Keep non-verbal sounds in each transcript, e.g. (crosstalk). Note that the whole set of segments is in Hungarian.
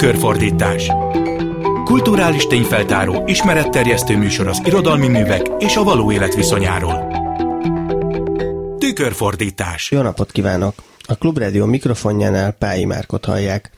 Tükörfordítás Kulturális tényfeltáró, ismeretterjesztő műsor az irodalmi művek és a való élet viszonyáról. Tükörfordítás Jó napot kívánok! A Klubrádió mikrofonjánál Pályi Márkot hallják.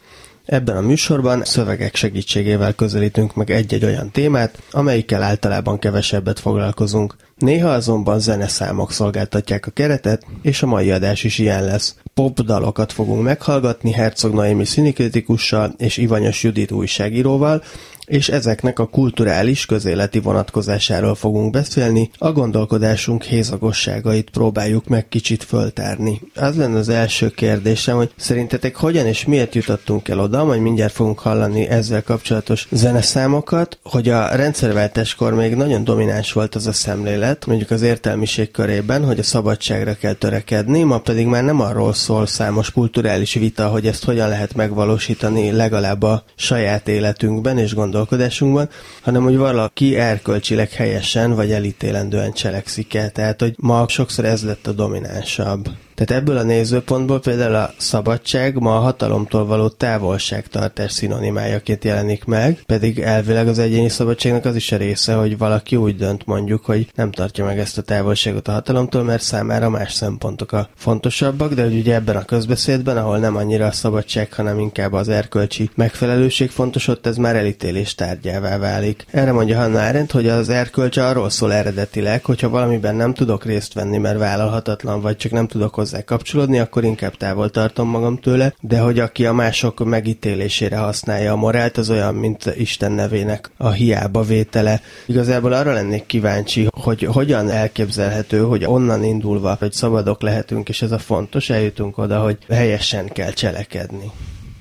Ebben a műsorban szövegek segítségével közelítünk meg egy-egy olyan témát, amelyikkel általában kevesebbet foglalkozunk. Néha azonban zeneszámok szolgáltatják a keretet, és a mai adás is ilyen lesz. Pop dalokat fogunk meghallgatni Herzog Noémi színikritikussal és Ivanyos Judit újságíróval, és ezeknek a kulturális közéleti vonatkozásáról fogunk beszélni, a gondolkodásunk hézagosságait próbáljuk meg kicsit föltárni. Az lenne az első kérdésem, hogy szerintetek hogyan és miért jutottunk el oda, majd mindjárt fogunk hallani ezzel kapcsolatos zeneszámokat, hogy a rendszerváltáskor még nagyon domináns volt az a szemlélet, mondjuk az értelmiség körében, hogy a szabadságra kell törekedni, ma pedig már nem arról szól számos kulturális vita, hogy ezt hogyan lehet megvalósítani legalább a saját életünkben és gondolkodásban, gondolkodásunkban, hanem hogy valaki erkölcsileg helyesen vagy elítélendően cselekszik el. Tehát, hogy ma sokszor ez lett a dominánsabb. Tehát ebből a nézőpontból például a szabadság ma a hatalomtól való távolságtartás szinonimájaként jelenik meg, pedig elvileg az egyéni szabadságnak az is a része, hogy valaki úgy dönt mondjuk, hogy nem tartja meg ezt a távolságot a hatalomtól, mert számára más szempontok a fontosabbak, de hogy ugye ebben a közbeszédben, ahol nem annyira a szabadság, hanem inkább az erkölcsi megfelelőség fontos, ott ez már elítélés tárgyává válik. Erre mondja Hanna Arendt, hogy az erkölcs arról szól eredetileg, hogyha valamiben nem tudok részt venni, mert vállalhatatlan, vagy csak nem tudok hozzá kapcsolódni, akkor inkább távol tartom magam tőle, de hogy aki a mások megítélésére használja a morált, az olyan, mint Isten nevének a hiába vétele. Igazából arra lennék kíváncsi, hogy hogyan elképzelhető, hogy onnan indulva, hogy szabadok lehetünk, és ez a fontos, eljutunk oda, hogy helyesen kell cselekedni.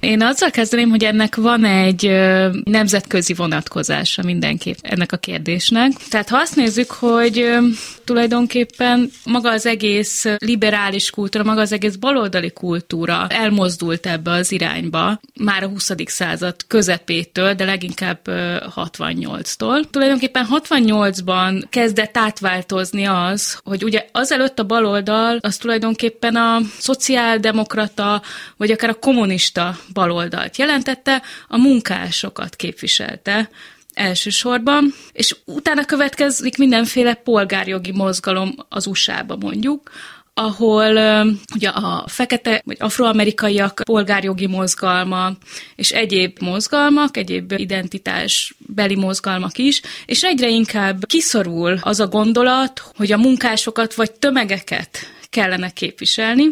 Én azzal kezdeném, hogy ennek van egy nemzetközi vonatkozása mindenképp ennek a kérdésnek. Tehát ha azt nézzük, hogy tulajdonképpen maga az egész liberális kultúra, maga az egész baloldali kultúra elmozdult ebbe az irányba már a 20. század közepétől, de leginkább 68-tól. Tulajdonképpen 68-ban kezdett átváltozni az, hogy ugye azelőtt a baloldal az tulajdonképpen a szociáldemokrata, vagy akár a kommunista baloldalt jelentette, a munkásokat képviselte elsősorban, és utána következik mindenféle polgárjogi mozgalom az USA-ba mondjuk, ahol ugye a fekete vagy afroamerikaiak polgárjogi mozgalma és egyéb mozgalmak, egyéb identitás beli mozgalmak is, és egyre inkább kiszorul az a gondolat, hogy a munkásokat vagy tömegeket kellene képviselni,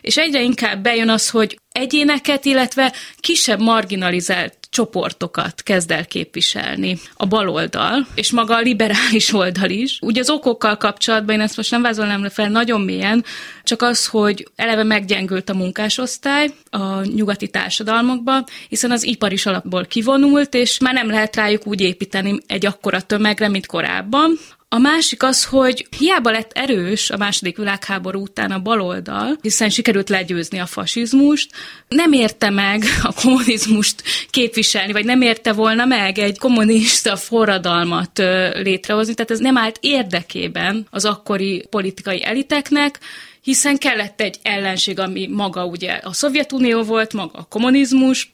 és egyre inkább bejön az, hogy egyéneket, illetve kisebb marginalizált csoportokat kezd el képviselni a baloldal, és maga a liberális oldal is. Ugye az okokkal kapcsolatban, én ezt most nem vázolnám le fel nagyon mélyen, csak az, hogy eleve meggyengült a munkásosztály a nyugati társadalmakban, hiszen az ipar is alapból kivonult, és már nem lehet rájuk úgy építeni egy akkora tömegre, mint korábban. A másik az, hogy hiába lett erős a második világháború után a baloldal, hiszen sikerült legyőzni a fasizmust, nem érte meg a kommunizmust képviselni, vagy nem érte volna meg egy kommunista forradalmat létrehozni, tehát ez nem állt érdekében az akkori politikai eliteknek, hiszen kellett egy ellenség, ami maga ugye a Szovjetunió volt, maga a kommunizmus,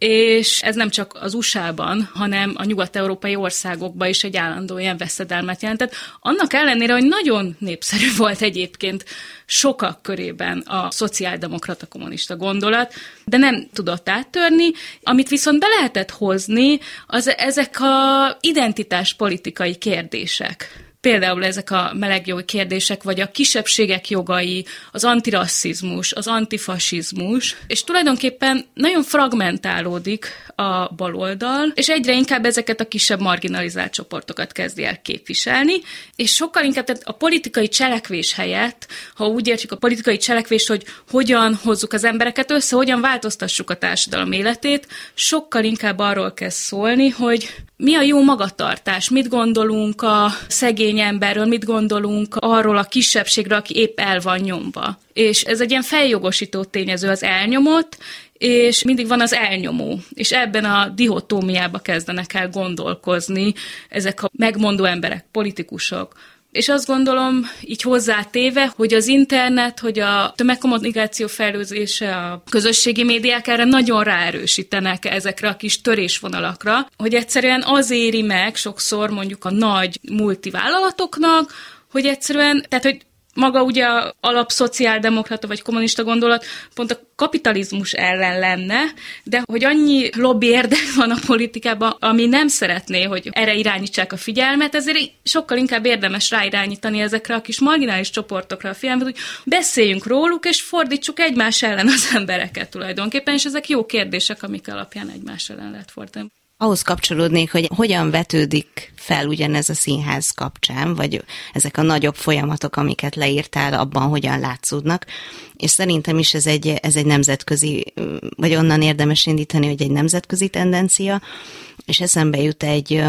és ez nem csak az USA-ban, hanem a nyugat-európai országokban is egy állandó ilyen veszedelmet jelentett. Annak ellenére, hogy nagyon népszerű (laughs) volt egyébként sokak körében a szociáldemokrata kommunista gondolat, de nem tudott áttörni. Amit viszont be lehetett hozni, az ezek a identitáspolitikai kérdések Például ezek a melegjogi kérdések, vagy a kisebbségek jogai, az antirasszizmus, az antifasizmus, és tulajdonképpen nagyon fragmentálódik a baloldal, és egyre inkább ezeket a kisebb marginalizált csoportokat kezdi el képviselni, és sokkal inkább tehát a politikai cselekvés helyett, ha úgy értjük a politikai cselekvést, hogy hogyan hozzuk az embereket össze, hogyan változtassuk a társadalom életét, sokkal inkább arról kell szólni, hogy mi a jó magatartás, mit gondolunk a szegény emberről, mit gondolunk arról a kisebbségről, aki épp el van nyomva. És ez egy ilyen feljogosító tényező az elnyomott, és mindig van az elnyomó, és ebben a dihotómiába kezdenek el gondolkozni ezek a megmondó emberek, politikusok, és azt gondolom, így hozzátéve, hogy az internet, hogy a tömegkommunikáció fejlődése, a közösségi médiák erre nagyon ráerősítenek ezekre a kis törésvonalakra, hogy egyszerűen az éri meg sokszor mondjuk a nagy multivállalatoknak, hogy egyszerűen, tehát hogy maga ugye alapszociáldemokrata vagy kommunista gondolat pont a kapitalizmus ellen lenne, de hogy annyi lobby érdek van a politikában, ami nem szeretné, hogy erre irányítsák a figyelmet, ezért sokkal inkább érdemes ráirányítani ezekre a kis marginális csoportokra a figyelmet, hogy beszéljünk róluk, és fordítsuk egymás ellen az embereket tulajdonképpen, és ezek jó kérdések, amik alapján egymás ellen lehet fordítani ahhoz kapcsolódnék, hogy hogyan vetődik fel ugyanez a színház kapcsán, vagy ezek a nagyobb folyamatok, amiket leírtál, abban hogyan látszódnak. És szerintem is ez egy, ez egy nemzetközi, vagy onnan érdemes indítani, hogy egy nemzetközi tendencia, és eszembe jut egy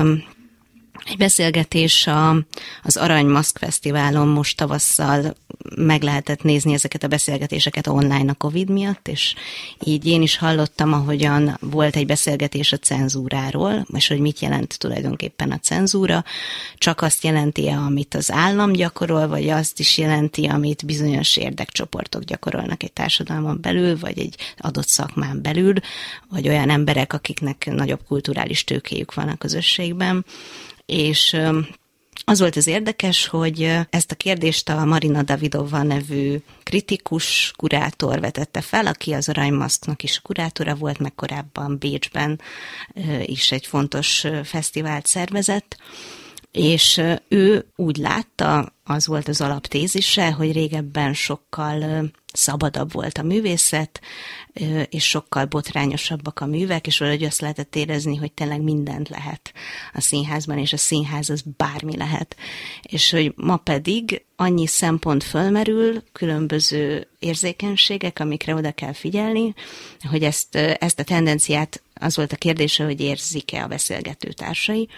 egy beszélgetés a, az Aranymaszk Fesztiválon most tavasszal meg lehetett nézni ezeket a beszélgetéseket online a Covid miatt, és így én is hallottam, ahogyan volt egy beszélgetés a cenzúráról, és hogy mit jelent tulajdonképpen a cenzúra, csak azt jelenti -e, amit az állam gyakorol, vagy azt is jelenti, amit bizonyos érdekcsoportok gyakorolnak egy társadalmon belül, vagy egy adott szakmán belül, vagy olyan emberek, akiknek nagyobb kulturális tőkéjük van a közösségben és az volt az érdekes, hogy ezt a kérdést a Marina Davidova nevű kritikus kurátor vetette fel, aki az Aranymaszknak is kurátora volt, meg korábban Bécsben is egy fontos fesztivált szervezett, és ő úgy látta, az volt az alaptézise, hogy régebben sokkal szabadabb volt a művészet, és sokkal botrányosabbak a művek, és valahogy azt lehetett érezni, hogy tényleg mindent lehet a színházban, és a színház az bármi lehet. És hogy ma pedig annyi szempont fölmerül, különböző érzékenységek, amikre oda kell figyelni, hogy ezt, ezt a tendenciát, az volt a kérdése, hogy érzik-e a beszélgető társai,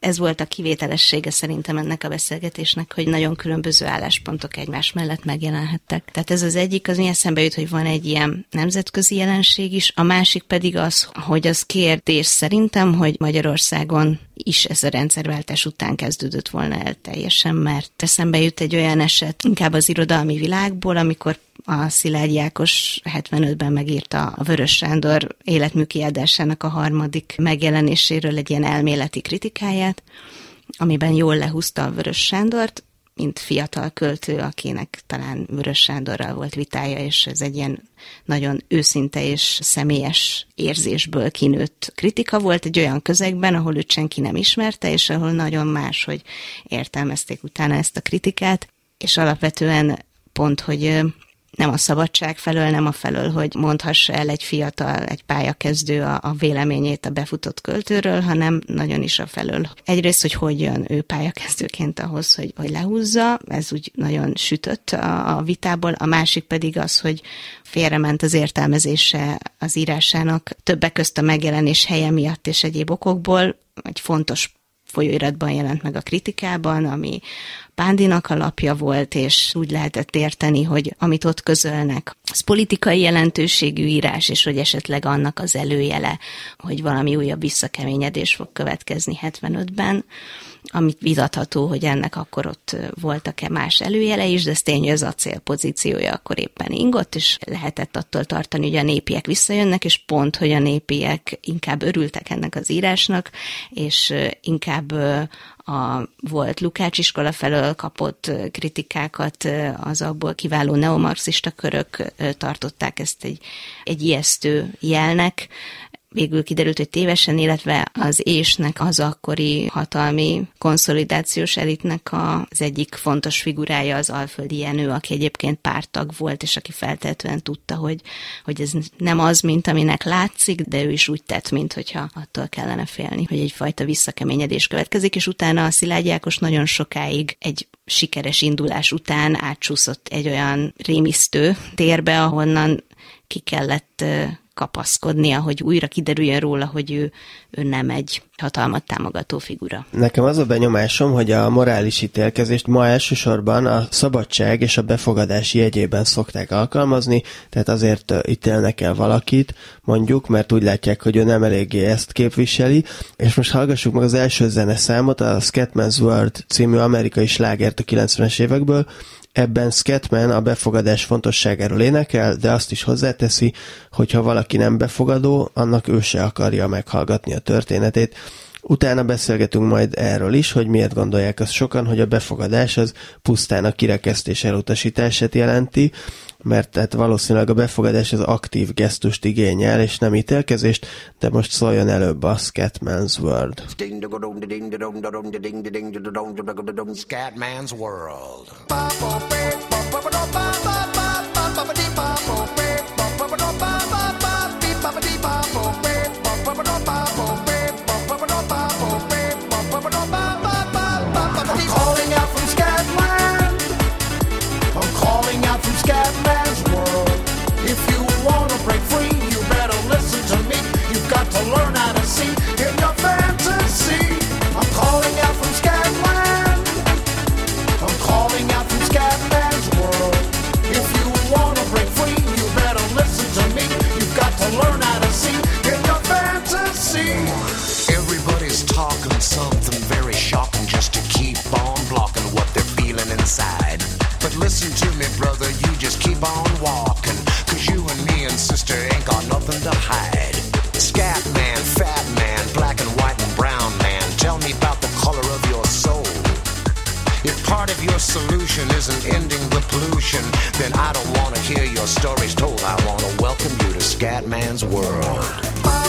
ez volt a kivételessége szerintem ennek a beszélgetésnek, hogy nagyon különböző álláspontok egymás mellett megjelenhettek. Tehát ez az egyik, az milyen szembe jut, hogy van egy ilyen nemzetközi jelenség is, a másik pedig az, hogy az kérdés szerintem, hogy Magyarországon is ez a rendszerváltás után kezdődött volna el teljesen, mert eszembe jut egy olyan eset, inkább az irodalmi világból, amikor a Szilágyi Ákos 75-ben megírta a Vörös Sándor életműkiadásának a harmadik megjelenéséről egy ilyen elméleti kritikáját, amiben jól lehúzta Vörös Sándort, mint fiatal költő, akinek talán Vörös Sándorral volt vitája, és ez egy ilyen nagyon őszinte és személyes érzésből kinőtt kritika volt egy olyan közegben, ahol őt senki nem ismerte, és ahol nagyon más, hogy értelmezték utána ezt a kritikát, és alapvetően pont, hogy nem a szabadság felől, nem a felől, hogy mondhassa el egy fiatal, egy pályakezdő a, a véleményét a befutott költőről, hanem nagyon is a felől. Egyrészt, hogy hogy jön ő pályakezdőként ahhoz, hogy, hogy lehúzza, ez úgy nagyon sütött a, a vitából, a másik pedig az, hogy félrement az értelmezése az írásának, többek közt a megjelenés helye miatt és egyéb okokból, egy fontos folyóiratban jelent meg a kritikában, ami Pándinak alapja volt, és úgy lehetett érteni, hogy amit ott közölnek, az politikai jelentőségű írás, és hogy esetleg annak az előjele, hogy valami újabb visszakeményedés fog következni 75-ben amit vitatható, hogy ennek akkor ott voltak-e más előjele is, de ez tény, hogy az acél pozíciója akkor éppen ingott, és lehetett attól tartani, hogy a népiek visszajönnek, és pont, hogy a népiek inkább örültek ennek az írásnak, és inkább a volt Lukács iskola felől kapott kritikákat, az abból kiváló neomarxista körök tartották ezt egy, egy ijesztő jelnek, végül kiderült, hogy tévesen, illetve az ésnek az akkori hatalmi konszolidációs elitnek az egyik fontos figurája az Alföldi Jenő, aki egyébként pártag volt, és aki feltétlenül tudta, hogy, hogy ez nem az, mint aminek látszik, de ő is úgy tett, mint hogyha attól kellene félni, hogy egyfajta visszakeményedés következik, és utána a Szilágyi Ákos nagyon sokáig egy sikeres indulás után átsúszott egy olyan rémisztő térbe, ahonnan ki kellett kapaszkodnia, hogy újra kiderüljön róla, hogy ő, ő nem egy hatalmat támogató figura. Nekem az a benyomásom, hogy a morális ítélkezést ma elsősorban a szabadság és a befogadás jegyében szokták alkalmazni, tehát azért ítélnek el valakit, mondjuk, mert úgy látják, hogy ő nem eléggé ezt képviseli, és most hallgassuk meg az első zene számot, a Scatman's World című amerikai slágert a 90-es évekből, Ebben Scatman a befogadás fontosságáról énekel, de azt is hozzáteszi, hogy ha valaki nem befogadó, annak ő se akarja meghallgatni a történetét. Utána beszélgetünk majd erről is, hogy miért gondolják azt sokan, hogy a befogadás az pusztán a kirekesztés elutasítását jelenti, mert tehát valószínűleg a befogadás az aktív gesztust igényel, és nem ítélkezést, de most szóljon előbb a Scatman's World. Scatman's World. Listen to me, brother, you just keep on walking. Cause you and me and sister ain't got nothing to hide. Scat man, fat man, black and white and brown man, tell me about the color of your soul. If part of your solution isn't ending the pollution, then I don't wanna hear your stories told. I wanna welcome you to Scatman's world.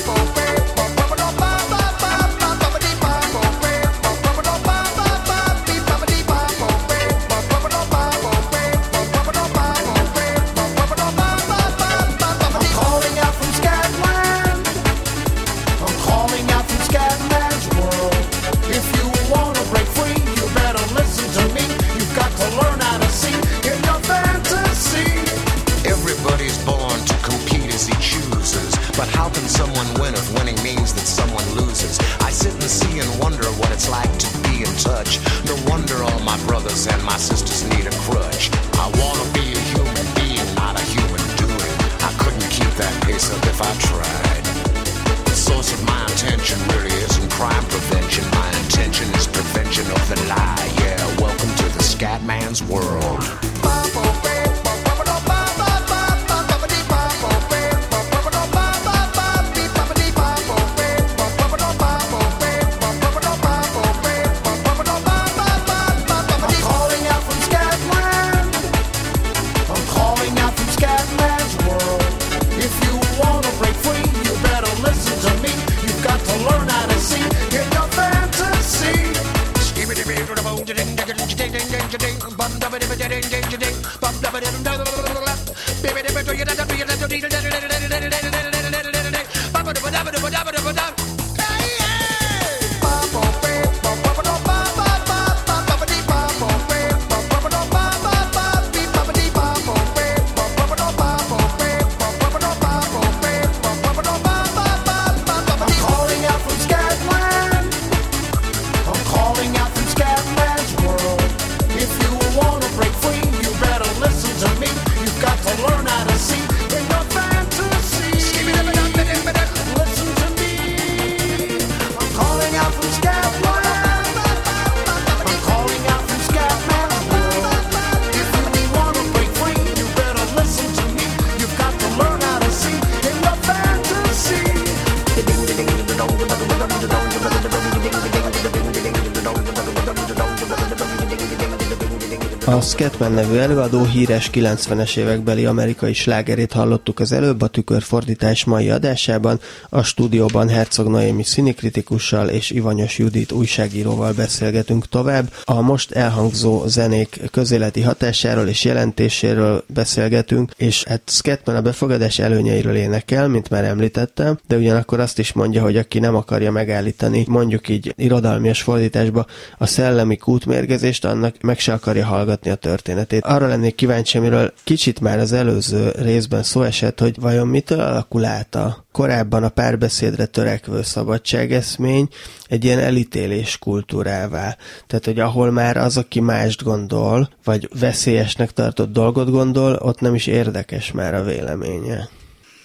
Scatman nevű előadó híres 90-es évekbeli amerikai slágerét hallottuk az előbb a tükörfordítás mai adásában. A stúdióban Herzog Noémi színikritikussal és Ivanyos Judit újságíróval beszélgetünk tovább. A most elhangzó zenék közéleti hatásáról és jelentéséről beszélgetünk, és hát Scatman a befogadás előnyeiről énekel, mint már említettem, de ugyanakkor azt is mondja, hogy aki nem akarja megállítani, mondjuk így irodalmias fordításba a szellemi kútmérgezést, annak meg se akarja hallgatni a történetét. Arra lennék kíváncsi, amiről kicsit már az előző részben szó esett, hogy vajon mitől alakul át a korábban a párbeszédre törekvő szabadságeszmény egy ilyen elítélés kultúrává. Tehát, hogy ahol már az, aki mást gondol, vagy veszélyesnek tartott dolgot gondol, ott nem is érdekes már a véleménye.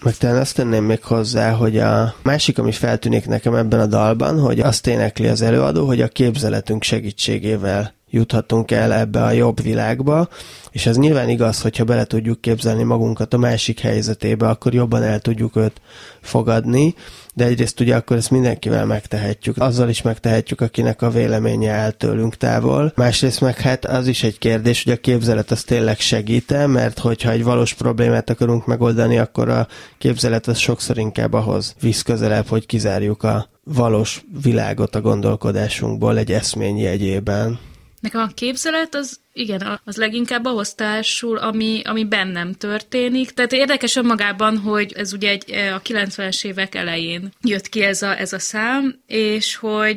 Meg talán azt tenném még hozzá, hogy a másik, ami feltűnik nekem ebben a dalban, hogy azt énekli az előadó, hogy a képzeletünk segítségével juthatunk el ebbe a jobb világba, és ez nyilván igaz, hogyha bele tudjuk képzelni magunkat a másik helyzetébe, akkor jobban el tudjuk őt fogadni, de egyrészt ugye akkor ezt mindenkivel megtehetjük. Azzal is megtehetjük, akinek a véleménye áll tőlünk távol. Másrészt meg hát az is egy kérdés, hogy a képzelet az tényleg segít mert hogyha egy valós problémát akarunk megoldani, akkor a képzelet az sokszor inkább ahhoz visz közelebb, hogy kizárjuk a valós világot a gondolkodásunkból egy eszmény jegyében. Nekem a képzelet az, igen, az leginkább ahhoz társul, ami, ami bennem történik. Tehát érdekes önmagában, hogy ez ugye egy, a 90-es évek elején jött ki ez a, ez a szám, és hogy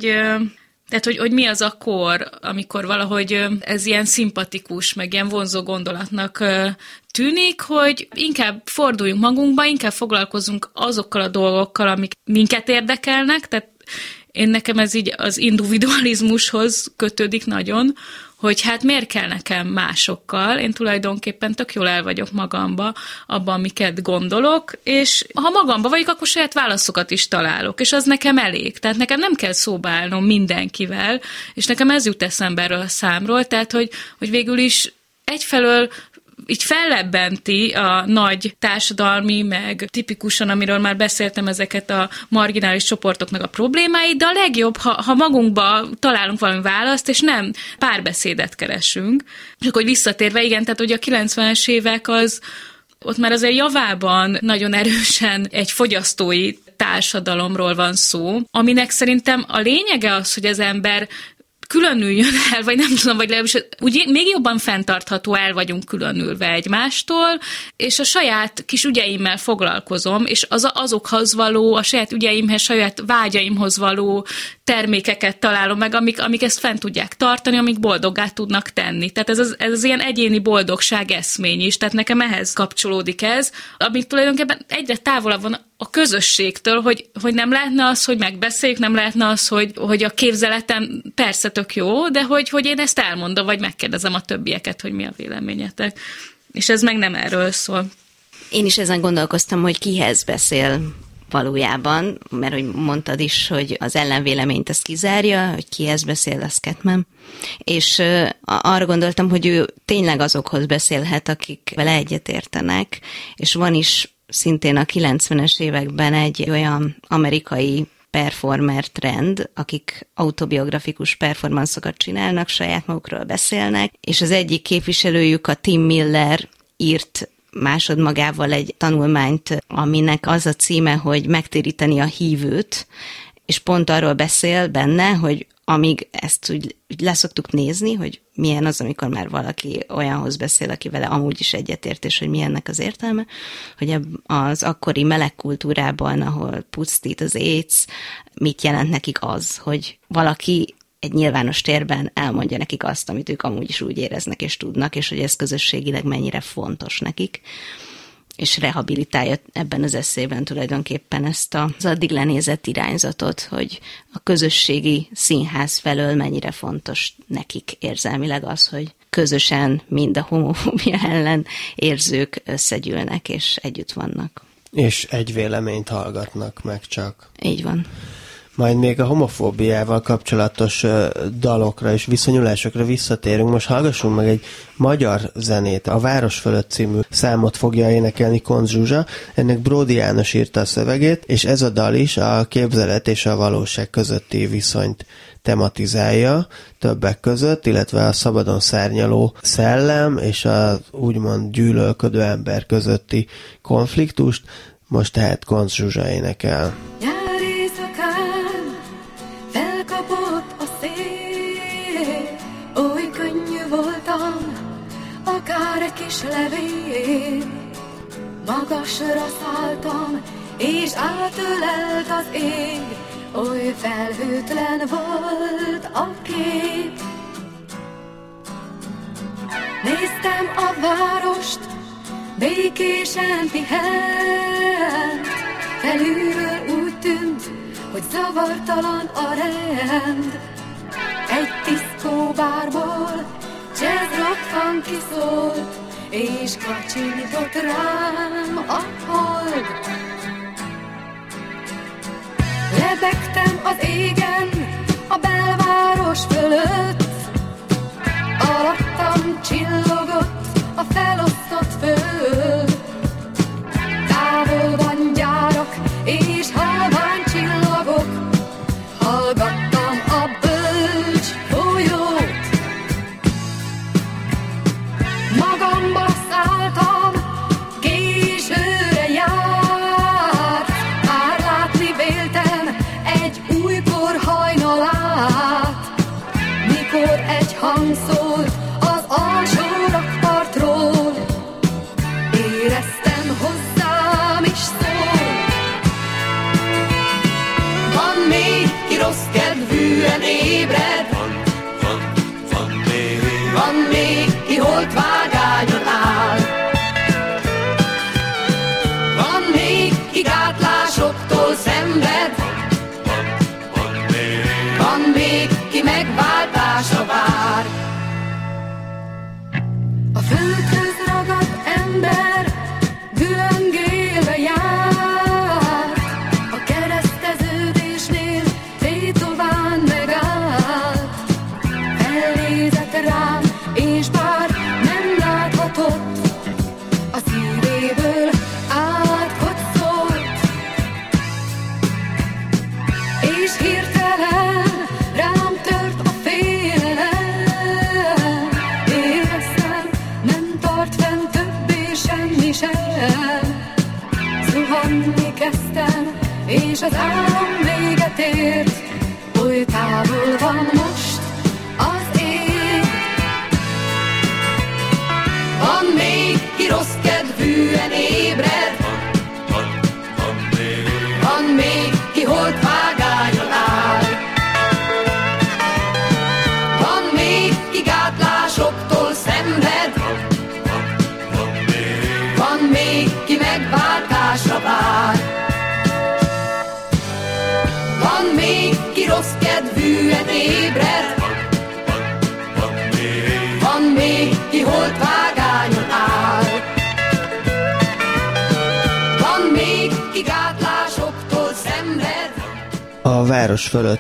tehát, hogy, hogy mi az a kor, amikor valahogy ez ilyen szimpatikus, meg ilyen vonzó gondolatnak tűnik, hogy inkább forduljunk magunkba, inkább foglalkozunk azokkal a dolgokkal, amik minket érdekelnek, tehát én nekem ez így az individualizmushoz kötődik nagyon, hogy hát miért kell nekem másokkal, én tulajdonképpen tök jól el vagyok magamba, abban, amiket gondolok, és ha magamba vagyok, akkor saját válaszokat is találok, és az nekem elég. Tehát nekem nem kell szóba állnom mindenkivel, és nekem ez jut eszembe erről a számról, tehát hogy, hogy végül is egyfelől így fellebbenti a nagy társadalmi, meg tipikusan, amiről már beszéltem, ezeket a marginális csoportoknak a problémáit, de a legjobb, ha, ha magunkba találunk valami választ, és nem párbeszédet keresünk. És akkor visszatérve, igen, tehát ugye a 90-es évek az, ott már azért javában nagyon erősen egy fogyasztói társadalomról van szó, aminek szerintem a lényege az, hogy az ember különüljön el, vagy nem tudom, vagy legalábbis úgy még jobban fenntartható el vagyunk különülve egymástól, és a saját kis ügyeimmel foglalkozom, és az, azokhoz való, a saját ügyeimhez, saját vágyaimhoz való termékeket találom meg, amik, amik ezt fent tudják tartani, amik boldoggá tudnak tenni. Tehát ez az, ez az ilyen egyéni boldogság eszmény is, tehát nekem ehhez kapcsolódik ez, amit tulajdonképpen egyre távolabb van a közösségtől, hogy, hogy nem lehetne az, hogy megbeszéljük, nem lehetne az, hogy, hogy a képzeletem persze tök jó, de hogy, hogy én ezt elmondom, vagy megkérdezem a többieket, hogy mi a véleményetek. És ez meg nem erről szól. Én is ezen gondolkoztam, hogy kihez beszél valójában, mert hogy mondtad is, hogy az ellenvéleményt ezt kizárja, hogy kihez beszél, az Ketman. És arra gondoltam, hogy ő tényleg azokhoz beszélhet, akik vele egyetértenek, és van is szintén a 90-es években egy olyan amerikai performer trend, akik autobiografikus performanszokat csinálnak, saját magukról beszélnek, és az egyik képviselőjük, a Tim Miller írt másodmagával egy tanulmányt, aminek az a címe, hogy megtéríteni a hívőt, és pont arról beszél benne, hogy amíg ezt úgy, úgy leszoktuk nézni, hogy milyen az, amikor már valaki olyanhoz beszél, aki vele amúgy is egyetért, és hogy milyennek az értelme, hogy az akkori meleg kultúrában, ahol pusztít az éc, mit jelent nekik az, hogy valaki egy nyilvános térben elmondja nekik azt, amit ők amúgy is úgy éreznek és tudnak, és hogy ez közösségileg mennyire fontos nekik és rehabilitálja ebben az eszében tulajdonképpen ezt az addig lenézett irányzatot, hogy a közösségi színház felől mennyire fontos nekik érzelmileg az, hogy közösen mind a homofóbia (laughs) ellen érzők összegyűlnek és együtt vannak. És egy véleményt hallgatnak meg csak. Így van. Majd még a homofóbiával kapcsolatos dalokra és viszonyulásokra visszatérünk. Most hallgassunk meg egy magyar zenét. A Város fölött című számot fogja énekelni Konz Zsuzsa. Ennek Bródi János írta a szövegét, és ez a dal is a képzelet és a valóság közötti viszonyt tematizálja többek között, illetve a szabadon szárnyaló szellem és az úgymond gyűlölködő ember közötti konfliktust. Most tehát Konz Zsuzsa énekel. Yeah. Magasra szálltam, és átölelt az ég, oly felhőtlen volt a kép. Néztem a várost, békésen pihent, felülről úgy tűnt, hogy zavartalan a rend. Egy tiszkó bárból jazz rock funky szólt, és kacsintott rám a hold. Lebegtem az égen, a belváros fölött, alattam csillogott a felosztott föld.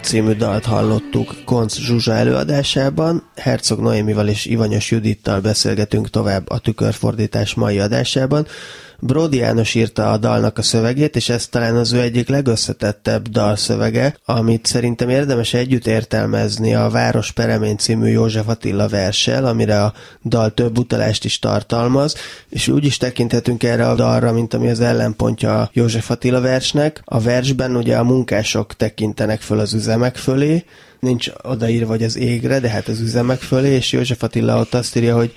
Című dalt hallottuk Konc Zsuzsa előadásában. Herzog Noémival és Ivanyos Judittal beszélgetünk tovább a tükörfordítás mai adásában. Brody János írta a dalnak a szövegét, és ez talán az ő egyik legösszetettebb dalszövege, amit szerintem érdemes együtt értelmezni a Város Peremény című József Attila verssel, amire a dal több utalást is tartalmaz, és úgy is tekinthetünk erre a dalra, mint ami az ellenpontja a József Attila versnek. A versben ugye a munkások tekintenek föl az üzemek fölé, nincs odaírva, hogy az égre, de hát az üzemek fölé, és József Attila ott azt írja, hogy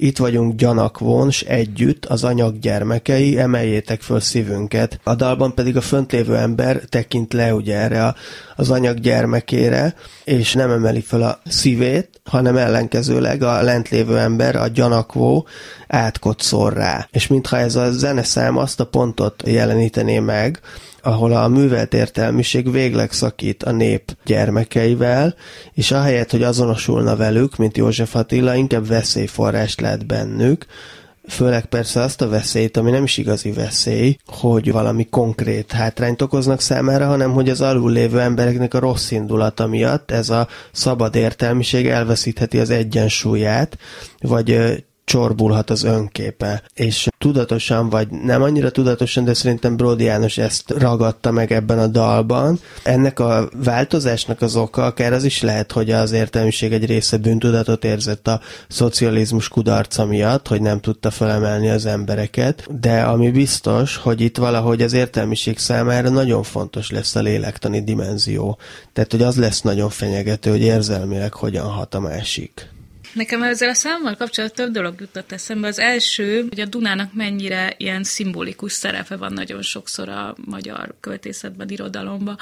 itt vagyunk gyanakvón, s együtt, az anyag gyermekei, emeljétek föl szívünket. A dalban pedig a föntlévő ember tekint le ugye erre az anyag gyermekére, és nem emeli föl a szívét, hanem ellenkezőleg a lent lévő ember, a gyanakvó átkocol rá. És mintha ez a zeneszám azt a pontot jelenítené meg, ahol a művelt értelmiség végleg szakít a nép gyermekeivel, és ahelyett, hogy azonosulna velük, mint József Attila, inkább veszélyforrást lát bennük, főleg persze azt a veszélyt, ami nem is igazi veszély, hogy valami konkrét hátrányt okoznak számára, hanem hogy az alul lévő embereknek a rossz indulata miatt ez a szabad értelmiség elveszítheti az egyensúlyát, vagy csorbulhat az önképe. És tudatosan, vagy nem annyira tudatosan, de szerintem Brody János ezt ragadta meg ebben a dalban. Ennek a változásnak az oka akár az is lehet, hogy az értelmiség egy része bűntudatot érzett a szocializmus kudarca miatt, hogy nem tudta felemelni az embereket, de ami biztos, hogy itt valahogy az értelmiség számára nagyon fontos lesz a lélektani dimenzió. Tehát, hogy az lesz nagyon fenyegető, hogy érzelmileg hogyan hat a másik. Nekem ezzel a számmal kapcsolatban több dolog jutott eszembe. Az első, hogy a Dunának mennyire ilyen szimbolikus szerepe van nagyon sokszor a magyar költészetben, irodalomban.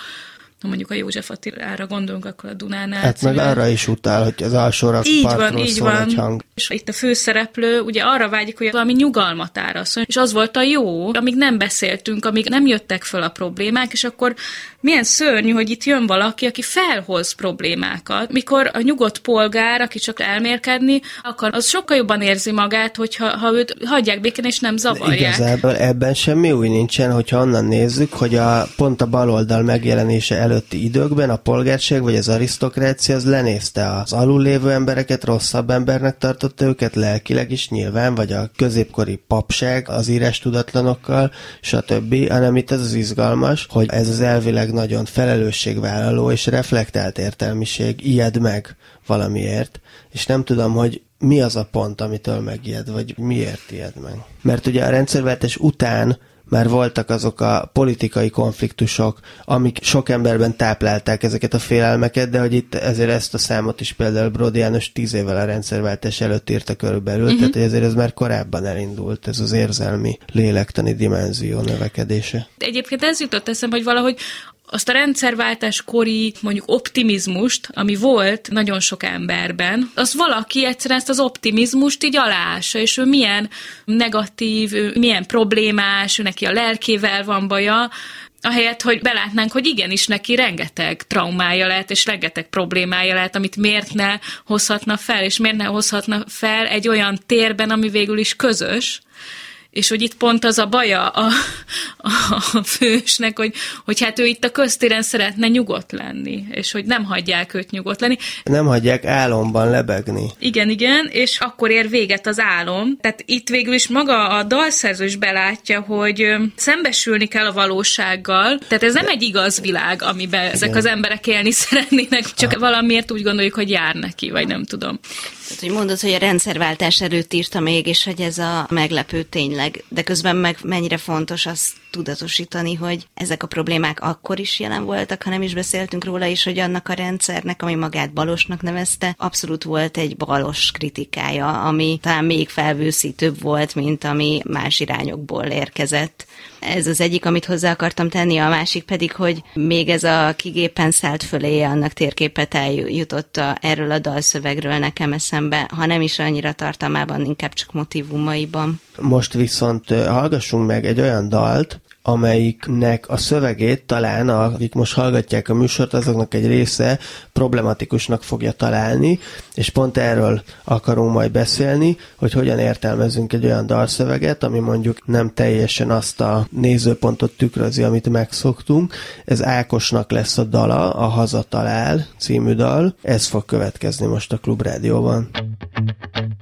Ha mondjuk a József Attilára gondolunk, akkor a Dunánál. Hát meg arra is utal, hogy az alsóra így van, így szól egy van. hang. És itt a főszereplő ugye arra vágyik, hogy valami nyugalmat árasszon, és az volt a jó, amíg nem beszéltünk, amíg nem jöttek föl a problémák, és akkor milyen szörnyű, hogy itt jön valaki, aki felhoz problémákat, mikor a nyugodt polgár, aki csak elmérkedni akar, az sokkal jobban érzi magát, hogyha ha őt hagyják békén, és nem zavarják. Igazából ebben semmi új nincsen, hogyha onnan nézzük, hogy a pont a baloldal megjelenése előtti időkben a polgárság vagy az arisztokrácia az lenézte az alul lévő embereket, rosszabb embernek tartotta őket lelkileg is nyilván, vagy a középkori papság az írás tudatlanokkal, stb., hanem itt ez az izgalmas, hogy ez az elvileg nagyon felelősségvállaló és reflektált értelmiség ijed meg valamiért, és nem tudom, hogy mi az a pont, amitől megijed, vagy miért ijed meg. Mert ugye a rendszerváltás után már voltak azok a politikai konfliktusok, amik sok emberben táplálták ezeket a félelmeket, de hogy itt ezért ezt a számot is például Brody János tíz évvel a rendszerváltás előtt írta körülbelül, uh-huh. tehát hogy ezért ez már korábban elindult, ez az érzelmi, lélektani dimenzió növekedése. Egyébként ez jutott eszembe, hogy valahogy azt a rendszerváltás kori mondjuk optimizmust, ami volt nagyon sok emberben, az valaki egyszerűen ezt az optimizmust így aláássa, és ő milyen negatív, ő milyen problémás, ő neki a lelkével van baja, ahelyett, hogy belátnánk, hogy igenis neki rengeteg traumája lehet, és rengeteg problémája lehet, amit miért ne hozhatna fel, és miért ne hozhatna fel egy olyan térben, ami végül is közös, és hogy itt pont az a baja a, a fősnek, hogy, hogy hát ő itt a köztéren szeretne nyugodt lenni, és hogy nem hagyják őt nyugodt lenni. Nem hagyják álomban lebegni. Igen, igen, és akkor ér véget az álom. Tehát itt végül is maga a dalszerző is belátja, hogy szembesülni kell a valósággal. Tehát ez nem egy igaz világ, amiben igen. ezek az emberek élni (laughs) szeretnének, csak Aha. valamiért úgy gondoljuk, hogy jár neki, vagy nem tudom. Tehát, hogy mondod, hogy a rendszerváltás előtt írta még, és hogy ez a meglepő tényleg, de közben meg mennyire fontos azt tudatosítani, hogy ezek a problémák akkor is jelen voltak, ha nem is beszéltünk róla is, hogy annak a rendszernek, ami magát balosnak nevezte, abszolút volt egy balos kritikája, ami talán még felvőszítőbb volt, mint ami más irányokból érkezett. Ez az egyik, amit hozzá akartam tenni, a másik pedig, hogy még ez a kigépen szállt fölé, annak térképet eljutott erről a dalszövegről nekem eszembe, ha nem is annyira tartalmában, inkább csak motivumaiban. Most viszont hallgassunk meg egy olyan dalt, amelyiknek a szövegét talán, akik most hallgatják a műsort, azoknak egy része problematikusnak fogja találni, és pont erről akarunk majd beszélni, hogy hogyan értelmezünk egy olyan dalszöveget, ami mondjuk nem teljesen azt a nézőpontot tükrözi, amit megszoktunk. Ez Ákosnak lesz a dala, a Hazatalál című dal. Ez fog következni most a Klubrádióban. Létezik-e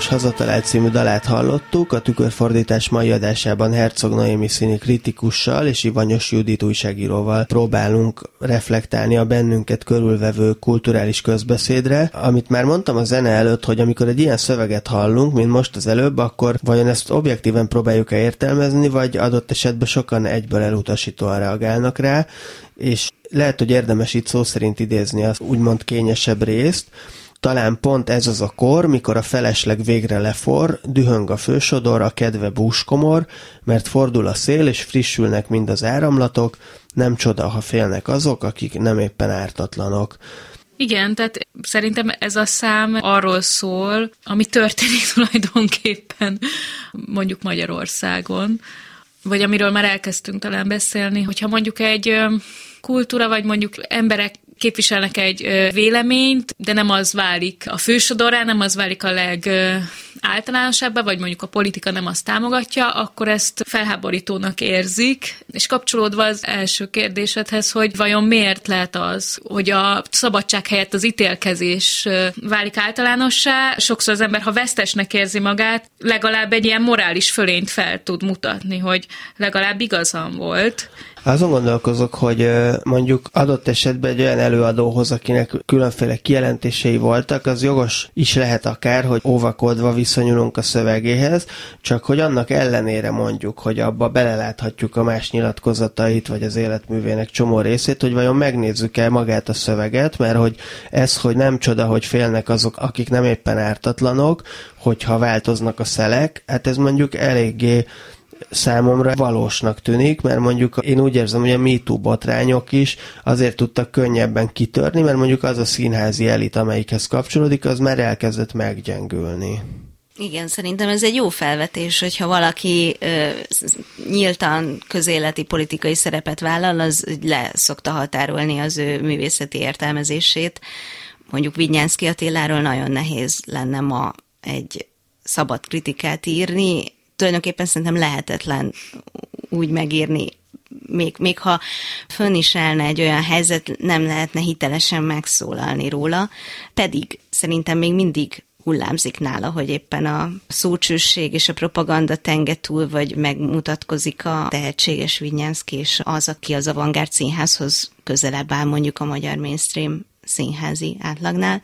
Ákos hazatalált című dalát hallottuk, a tükörfordítás mai adásában Herzog Noémi színi kritikussal és Ivanyos Judit újságíróval próbálunk reflektálni a bennünket körülvevő kulturális közbeszédre, amit már mondtam a zene előtt, hogy amikor egy ilyen szöveget hallunk, mint most az előbb, akkor vajon ezt objektíven próbáljuk-e értelmezni, vagy adott esetben sokan egyből elutasítóan reagálnak rá, és lehet, hogy érdemes itt szó szerint idézni az úgymond kényesebb részt, talán pont ez az a kor, mikor a felesleg végre lefor, dühöng a fősodor, a kedve búskomor, mert fordul a szél, és frissülnek mind az áramlatok, nem csoda, ha félnek azok, akik nem éppen ártatlanok. Igen, tehát szerintem ez a szám arról szól, ami történik (laughs) tulajdonképpen mondjuk Magyarországon, vagy amiről már elkezdtünk talán beszélni, hogyha mondjuk egy kultúra, vagy mondjuk emberek képviselnek egy véleményt, de nem az válik a fősodorán, nem az válik a leg általánosabbá, vagy mondjuk a politika nem azt támogatja, akkor ezt felháborítónak érzik, és kapcsolódva az első kérdésedhez, hogy vajon miért lehet az, hogy a szabadság helyett az ítélkezés válik általánossá, sokszor az ember, ha vesztesnek érzi magát, legalább egy ilyen morális fölényt fel tud mutatni, hogy legalább igazam volt. Azon gondolkozok, hogy mondjuk adott esetben egy olyan előadóhoz, akinek különféle kijelentései voltak, az jogos is lehet akár, hogy óvakodva viszonyulunk a szövegéhez, csak hogy annak ellenére mondjuk, hogy abba beleláthatjuk a más nyilatkozatait, vagy az életművének csomó részét, hogy vajon megnézzük el magát a szöveget, mert hogy ez, hogy nem csoda, hogy félnek azok, akik nem éppen ártatlanok, hogyha változnak a szelek, hát ez mondjuk eléggé számomra valósnak tűnik, mert mondjuk én úgy érzem, hogy a MeToo botrányok is azért tudtak könnyebben kitörni, mert mondjuk az a színházi elit, amelyikhez kapcsolódik, az már elkezdett meggyengülni. Igen, szerintem ez egy jó felvetés, hogyha valaki ö, nyíltan közéleti politikai szerepet vállal, az le szokta határolni az ő művészeti értelmezését. Mondjuk Vignyánszki Attiláról nagyon nehéz lenne ma egy szabad kritikát írni, tulajdonképpen szerintem lehetetlen úgy megírni, még, még ha fönn is állna egy olyan helyzet, nem lehetne hitelesen megszólalni róla, pedig szerintem még mindig hullámzik nála, hogy éppen a szócsőség és a propaganda tenge túl, vagy megmutatkozik a tehetséges Vinyánszki, és az, aki az avantgárd színházhoz közelebb áll mondjuk a magyar mainstream színházi átlagnál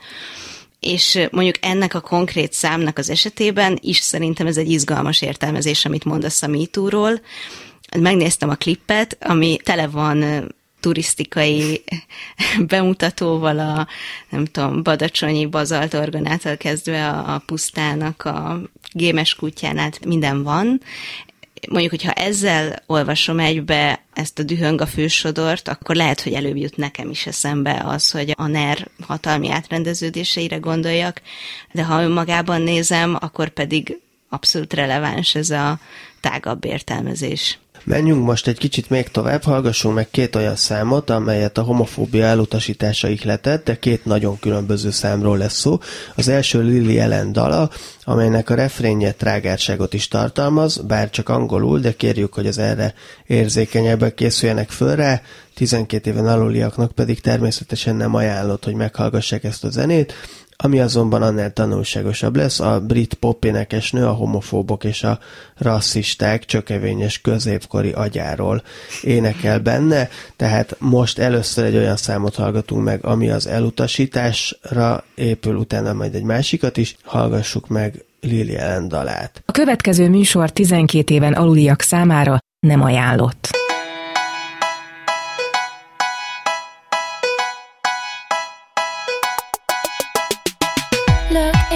és mondjuk ennek a konkrét számnak az esetében is szerintem ez egy izgalmas értelmezés, amit mondasz a MeToo-ról. Megnéztem a klippet, ami tele van turisztikai (laughs) bemutatóval a, nem tudom, Badacsonyi bazalt orgonától kezdve a, a pusztának, a gémes kutyán át minden van, mondjuk, hogyha ezzel olvasom egybe ezt a dühöng a fősodort, akkor lehet, hogy előbb jut nekem is eszembe az, hogy a NER hatalmi átrendeződéseire gondoljak, de ha önmagában nézem, akkor pedig abszolút releváns ez a tágabb értelmezés. Menjünk most egy kicsit még tovább, hallgassunk meg két olyan számot, amelyet a homofóbia elutasítása ihletett, de két nagyon különböző számról lesz szó. Az első Lily Ellen dala, amelynek a refrénje trágárságot is tartalmaz, bár csak angolul, de kérjük, hogy az erre érzékenyebbek készüljenek föl rá, 12 éven aluliaknak pedig természetesen nem ajánlott, hogy meghallgassák ezt a zenét, ami azonban annál tanulságosabb lesz, a brit pop énekesnő a homofóbok és a rasszisták csökevényes középkori agyáról énekel benne, tehát most először egy olyan számot hallgatunk meg, ami az elutasításra épül, utána majd egy másikat is, hallgassuk meg Lili Ellen dalát. A következő műsor 12 éven aluliak számára nem ajánlott.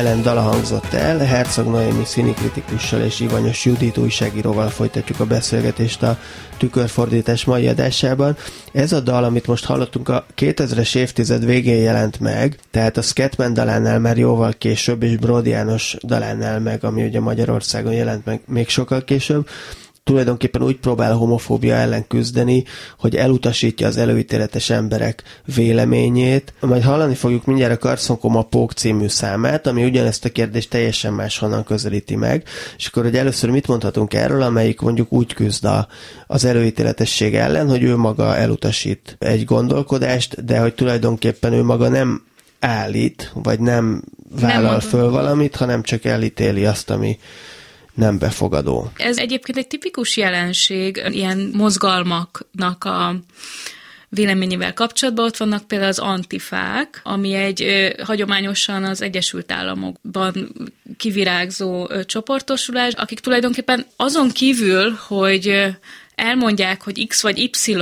Ellen dala hangzott el, Herzog Noémi színikritikussal és Ivanyos Judit újságíróval folytatjuk a beszélgetést a tükörfordítás mai adásában. Ez a dal, amit most hallottunk, a 2000-es évtized végén jelent meg, tehát a Scatman dalánál már jóval később, és Brody János dalánál meg, ami ugye Magyarországon jelent meg még sokkal később tulajdonképpen úgy próbál homofóbia ellen küzdeni, hogy elutasítja az előítéletes emberek véleményét. Majd hallani fogjuk mindjárt a Karszonkom a Pók című számát, ami ugyanezt a kérdést teljesen máshonnan közelíti meg, és akkor, hogy először mit mondhatunk erről, amelyik mondjuk úgy küzd a, az előítéletesség ellen, hogy ő maga elutasít egy gondolkodást, de hogy tulajdonképpen ő maga nem állít, vagy nem vállal mond- föl valamit, hanem csak elítéli azt, ami nem befogadó. Ez egyébként egy tipikus jelenség ilyen mozgalmaknak a véleményével kapcsolatban. Ott vannak például az antifák, ami egy ö, hagyományosan az Egyesült Államokban kivirágzó ö, csoportosulás, akik tulajdonképpen azon kívül, hogy ö, elmondják, hogy X vagy Y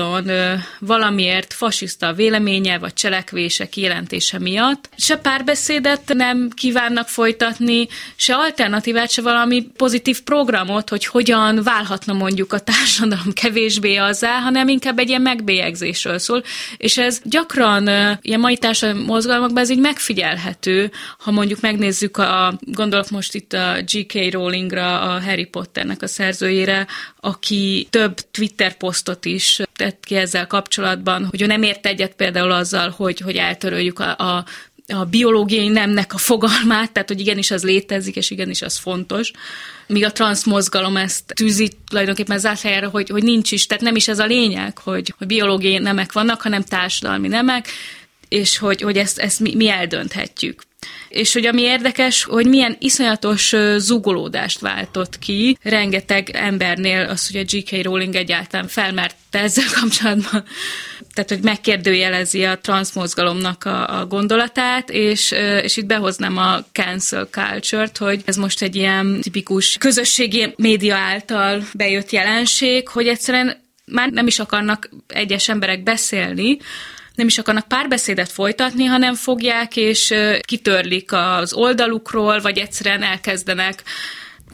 valamiért fasiszta véleménye vagy cselekvése kijelentése miatt, se párbeszédet nem kívánnak folytatni, se alternatívát, se valami pozitív programot, hogy hogyan válhatna mondjuk a társadalom kevésbé azzá, hanem inkább egy ilyen megbélyegzésről szól, és ez gyakran ilyen mai társadalmi mozgalmakban ez így megfigyelhető, ha mondjuk megnézzük a, gondolok most itt a G.K. Rowlingra, a Harry Potternek a szerzőjére, aki több Twitter posztot is tett ki ezzel kapcsolatban, hogy ő nem ért egyet például azzal, hogy, hogy eltöröljük a, a a biológiai nemnek a fogalmát, tehát hogy igenis az létezik, és igenis az fontos. Míg a transzmozgalom ezt tűzi tulajdonképpen zászlájára, hogy, hogy nincs is, tehát nem is ez a lényeg, hogy, hogy biológiai nemek vannak, hanem társadalmi nemek, és hogy, hogy ezt, ezt mi, mi eldönthetjük. És hogy ami érdekes, hogy milyen iszonyatos zugolódást váltott ki rengeteg embernél az, hogy a G.K. Rowling egyáltalán felmerte ezzel (laughs) kapcsolatban, tehát hogy megkérdőjelezi a transzmozgalomnak a, a gondolatát, és, és itt behoznám a cancel culture-t, hogy ez most egy ilyen tipikus közösségi média által bejött jelenség, hogy egyszerűen már nem is akarnak egyes emberek beszélni, nem is akarnak párbeszédet folytatni, hanem fogják és kitörlik az oldalukról, vagy egyszerűen elkezdenek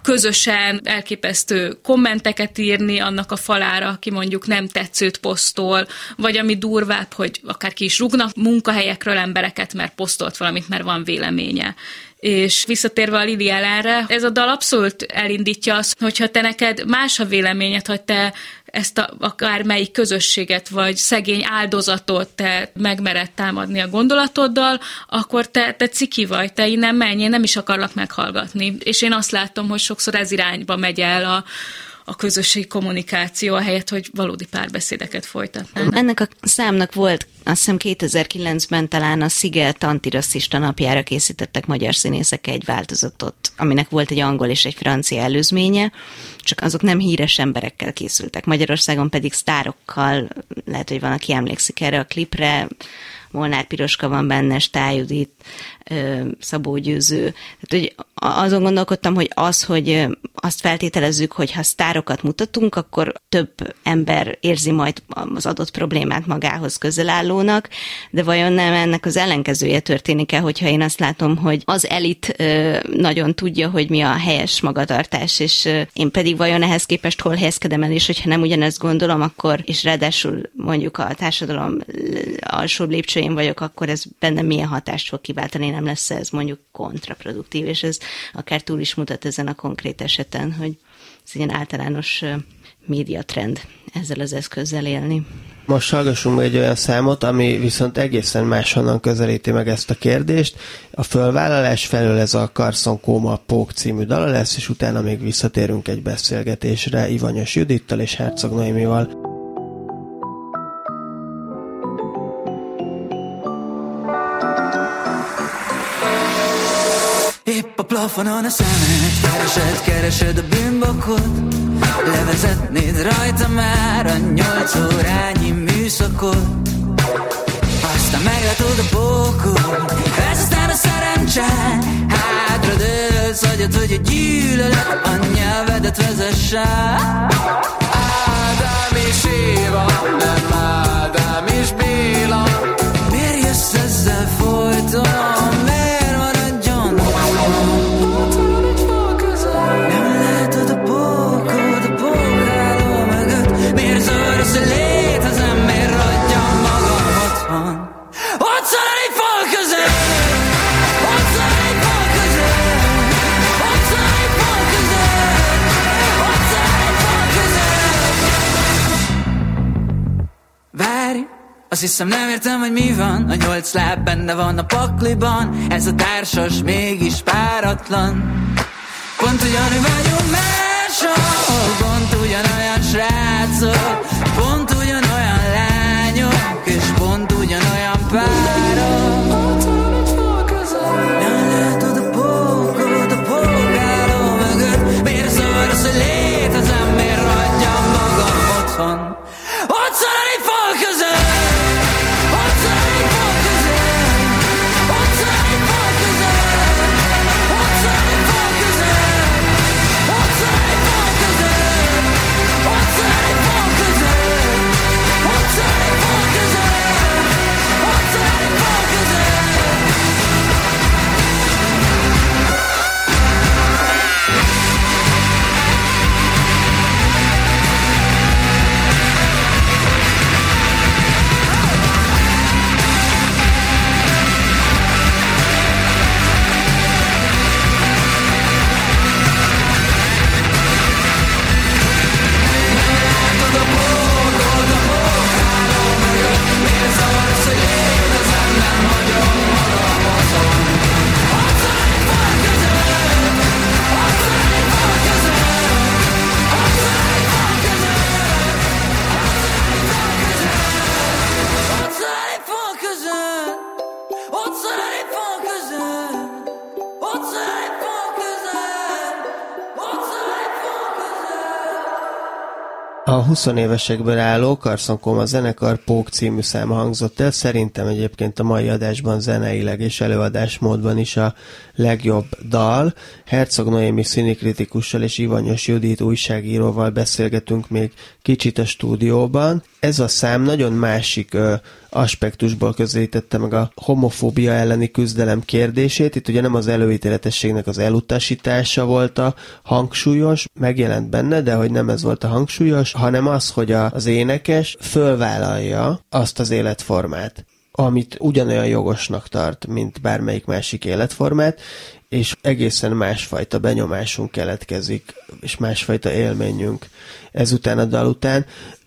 közösen elképesztő kommenteket írni annak a falára, aki mondjuk nem tetszőt posztol, vagy ami durvább, hogy akár ki is rúgnak munkahelyekről embereket, mert posztolt valamit, mert van véleménye. És visszatérve a Lili ellenre, ez a dal abszolút elindítja azt, hogyha te neked más a véleményed, hogy te ezt a, akár melyik közösséget, vagy szegény áldozatot te megmered támadni a gondolatoddal, akkor te, te ciki vagy, te innen menj, én nem is akarlak meghallgatni. És én azt látom, hogy sokszor ez irányba megy el a, a közösségi kommunikáció, ahelyett, hogy valódi párbeszédeket folytatnának. Ennek a számnak volt, azt hiszem 2009-ben talán a Sziget antirasszista napjára készítettek magyar színészek egy változatot, aminek volt egy angol és egy francia előzménye, csak azok nem híres emberekkel készültek. Magyarországon pedig sztárokkal, lehet, hogy van, aki emlékszik erre a klipre, Molnár Piroska van benne, Stájudit, Szabó Győző. Tehát, hogy azon gondolkodtam, hogy az, hogy azt feltételezzük, hogy ha sztárokat mutatunk, akkor több ember érzi majd az adott problémát magához közelállónak, de vajon nem ennek az ellenkezője történik el, hogyha én azt látom, hogy az elit nagyon tudja, hogy mi a helyes magatartás, és én pedig vajon ehhez képest hol helyezkedem el, és hogyha nem ugyanezt gondolom, akkor, és ráadásul mondjuk a társadalom alsóbb lépcsőjén én vagyok, akkor ez bennem milyen hatást fog kiváltani, nem lesz ez mondjuk kontraproduktív, és ez akár túl is mutat ezen a konkrét eseten, hogy ez egy ilyen általános médiatrend ezzel az eszközzel élni. Most hallgassunk egy olyan számot, ami viszont egészen máshonnan közelíti meg ezt a kérdést. A fölvállalás felől ez a Carson Kóma Pók című dala lesz, és utána még visszatérünk egy beszélgetésre Ivanyos Judittal és Herceg Noémival. A plafonon a szemed, keresed, keresed a bűnbakot Levezetnéd rajta már a nyolc órányi műszakot. Aztán meglátod a pókot, ez aztán a szerencsen. Hátra dőlsz, agyad, hogy a gyűlölet a nyelvedet vezesse. Ádám és Éva, nem Ádám és Béla. Miért jössz ezzel folyton, hiszem nem értem, hogy mi van. A nyolc láb benne van a pakliban. Ez a társas mégis páratlan. Pont ugyanúgy vagyunk mások. Pont ugyanolyan srácok. Pont ugyanolyan lányok. És pont ugyanolyan párok. Nem látod a pókot A pókáló mögött. Miért zavarsz, hogy létezem? Miért ragyam magam 20 évesekből álló Carson Coma zenekar Pók című száma hangzott el, szerintem egyébként a mai adásban zeneileg és előadásmódban is a legjobb dal. Herzog Noémi színikritikussal és Ivanyos Judit újságíróval beszélgetünk még kicsit a stúdióban. Ez a szám nagyon másik aspektusból közelítette meg a homofóbia elleni küzdelem kérdését. Itt ugye nem az előítéletességnek az elutasítása volt a hangsúlyos, megjelent benne, de hogy nem ez volt a hangsúlyos, hanem az, hogy a, az énekes fölvállalja azt az életformát, amit ugyanolyan jogosnak tart, mint bármelyik másik életformát, és egészen másfajta benyomásunk keletkezik, és másfajta élményünk ezután a dal után.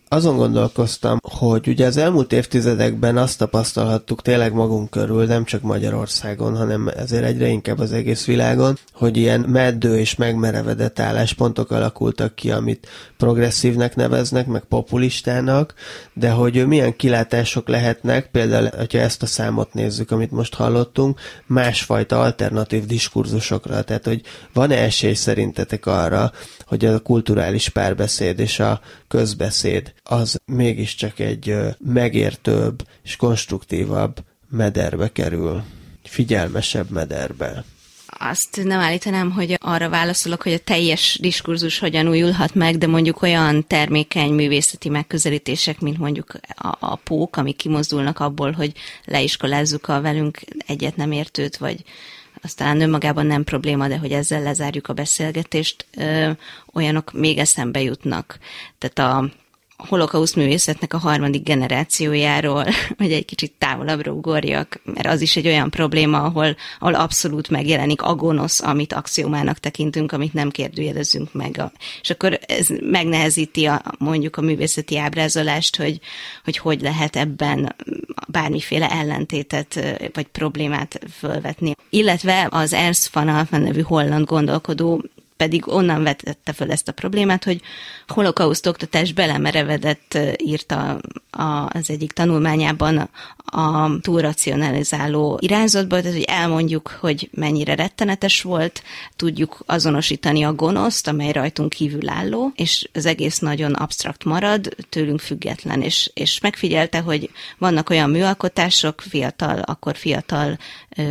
Azon gondolkoztam, hogy ugye az elmúlt évtizedekben azt tapasztalhattuk tényleg magunk körül, nem csak Magyarországon, hanem ezért egyre inkább az egész világon, hogy ilyen meddő és megmerevedett álláspontok alakultak ki, amit progresszívnek neveznek, meg populistának, de hogy milyen kilátások lehetnek, például, hogyha ezt a számot nézzük, amit most hallottunk, másfajta alternatív diskurzusokra, tehát hogy van-e esély szerintetek arra, hogy a kulturális párbeszéd és a közbeszéd az mégiscsak egy megértőbb és konstruktívabb mederbe kerül, figyelmesebb mederbe. Azt nem állítanám, hogy arra válaszolok, hogy a teljes diskurzus hogyan újulhat meg, de mondjuk olyan termékeny művészeti megközelítések, mint mondjuk a, a pók, amik kimozdulnak abból, hogy leiskolázzuk a velünk egyet nem értőt, vagy aztán önmagában nem probléma, de hogy ezzel lezárjuk a beszélgetést, ö, olyanok még eszembe jutnak. Tehát a holokauszt művészetnek a harmadik generációjáról, (laughs) vagy egy kicsit távolabbra ugorjak, mert az is egy olyan probléma, ahol, ahol abszolút megjelenik a gonosz, amit axiomának tekintünk, amit nem kérdőjelezünk meg. A, és akkor ez megnehezíti a, mondjuk a művészeti ábrázolást, hogy, hogy hogy lehet ebben bármiféle ellentétet vagy problémát fölvetni. Illetve az Ernst van Alphen nevű holland gondolkodó pedig onnan vetette föl ezt a problémát, hogy holokauszt oktatás belemerevedett írta az egyik tanulmányában a túlracionalizáló irányzatba, tehát hogy elmondjuk, hogy mennyire rettenetes volt, tudjuk azonosítani a gonoszt, amely rajtunk kívül álló, és az egész nagyon absztrakt marad, tőlünk független, és, és megfigyelte, hogy vannak olyan műalkotások, fiatal, akkor fiatal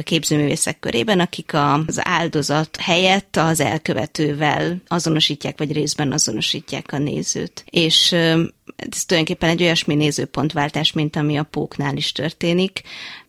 képzőművészek körében, akik az áldozat helyett az elkövetővel azonosítják, vagy részben azonosítják a nézőt. És ez tulajdonképpen egy olyasmi nézőpontváltás, mint ami a póknál is történik,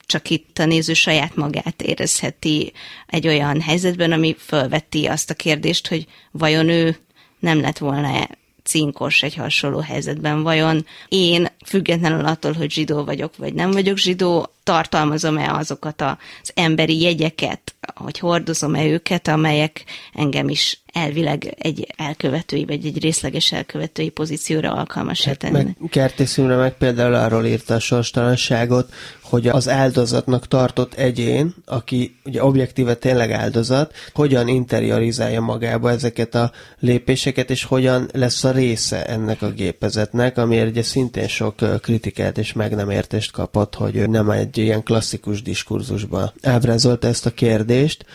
csak itt a néző saját magát érezheti egy olyan helyzetben, ami felveti azt a kérdést, hogy vajon ő nem lett volna cinkos egy hasonló helyzetben. Vajon én, függetlenül attól, hogy zsidó vagyok, vagy nem vagyok zsidó, tartalmazom-e azokat az emberi jegyeket, hogy hordozom-e őket, amelyek engem is elvileg egy elkövetői, vagy egy részleges elkövetői pozícióra alkalmas hát, tenni. Meg Kertészimre meg például arról írta a sorstalanságot, hogy az áldozatnak tartott egyén, aki ugye objektíve tényleg áldozat, hogyan interiorizálja magába ezeket a lépéseket, és hogyan lesz a része ennek a gépezetnek, amiért ugye szintén sok kritikát és meg nem értést kapott, hogy nem egy ilyen klasszikus diskurzusba ábrázolta ezt a kérdést,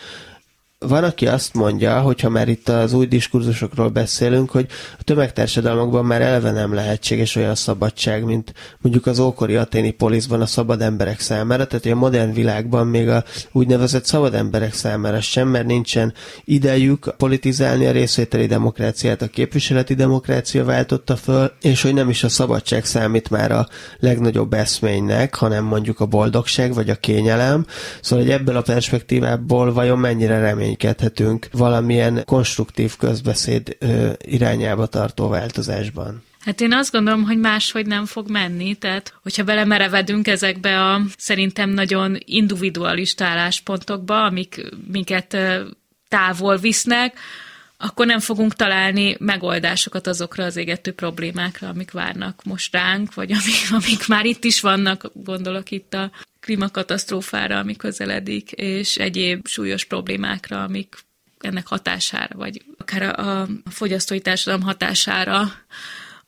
van, aki azt mondja, hogyha már itt az új diskurzusokról beszélünk, hogy a tömegtársadalmakban már eleve nem lehetséges olyan szabadság, mint mondjuk az ókori aténi poliszban a szabad emberek számára, tehát a modern világban még a úgynevezett szabad emberek számára sem, mert nincsen idejük politizálni a részvételi demokráciát, a képviseleti demokrácia váltotta föl, és hogy nem is a szabadság számít már a legnagyobb eszménynek, hanem mondjuk a boldogság vagy a kényelem. Szóval, hogy ebből a perspektívából vajon mennyire remény reménykedhetünk valamilyen konstruktív közbeszéd irányába tartó változásban? Hát én azt gondolom, hogy máshogy nem fog menni, tehát hogyha belemerevedünk ezekbe a szerintem nagyon individualista álláspontokba, amik minket távol visznek, akkor nem fogunk találni megoldásokat azokra az égető problémákra, amik várnak most ránk, vagy amik, (laughs) amik már itt is vannak, gondolok itt a klímakatasztrófára, ami közeledik, és egyéb súlyos problémákra, amik ennek hatására, vagy akár a, a fogyasztói társadalom hatására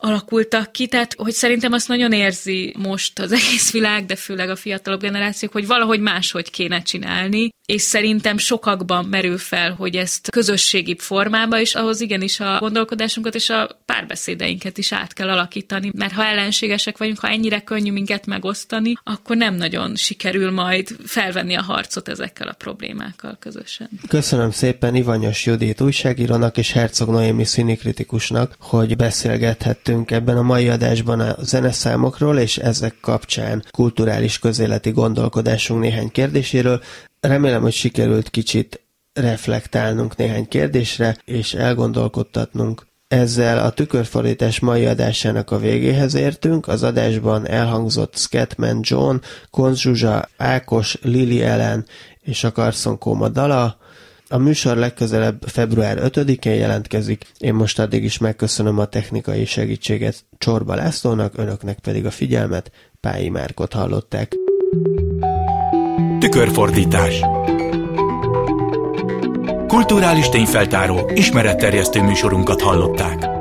alakultak ki, tehát hogy szerintem azt nagyon érzi most az egész világ, de főleg a fiatalabb generációk, hogy valahogy máshogy kéne csinálni, és szerintem sokakban merül fel, hogy ezt közösségi formába, és ahhoz igenis a gondolkodásunkat és a párbeszédeinket is át kell alakítani, mert ha ellenségesek vagyunk, ha ennyire könnyű minket megosztani, akkor nem nagyon sikerül majd felvenni a harcot ezekkel a problémákkal közösen. Köszönöm szépen Ivanyos Judit újságírónak és Herzog Noémi színikritikusnak, hogy beszélgethettünk ebben a mai adásban a zeneszámokról, és ezek kapcsán kulturális közéleti gondolkodásunk néhány kérdéséről. Remélem, hogy sikerült kicsit reflektálnunk néhány kérdésre, és elgondolkodtatnunk. Ezzel a tükörfordítás mai adásának a végéhez értünk. Az adásban elhangzott Scatman John, Konz Zsuzsa, Ákos, Lili Ellen és a Carson Kóma dala. A műsor legközelebb február 5-én jelentkezik, én most addig is megköszönöm a technikai segítséget Csorba Lászlónak, önöknek pedig a figyelmet, Pályi Márkot hallották. Tükörfordítás Kulturális tényfeltáró, ismeretterjesztő műsorunkat hallották.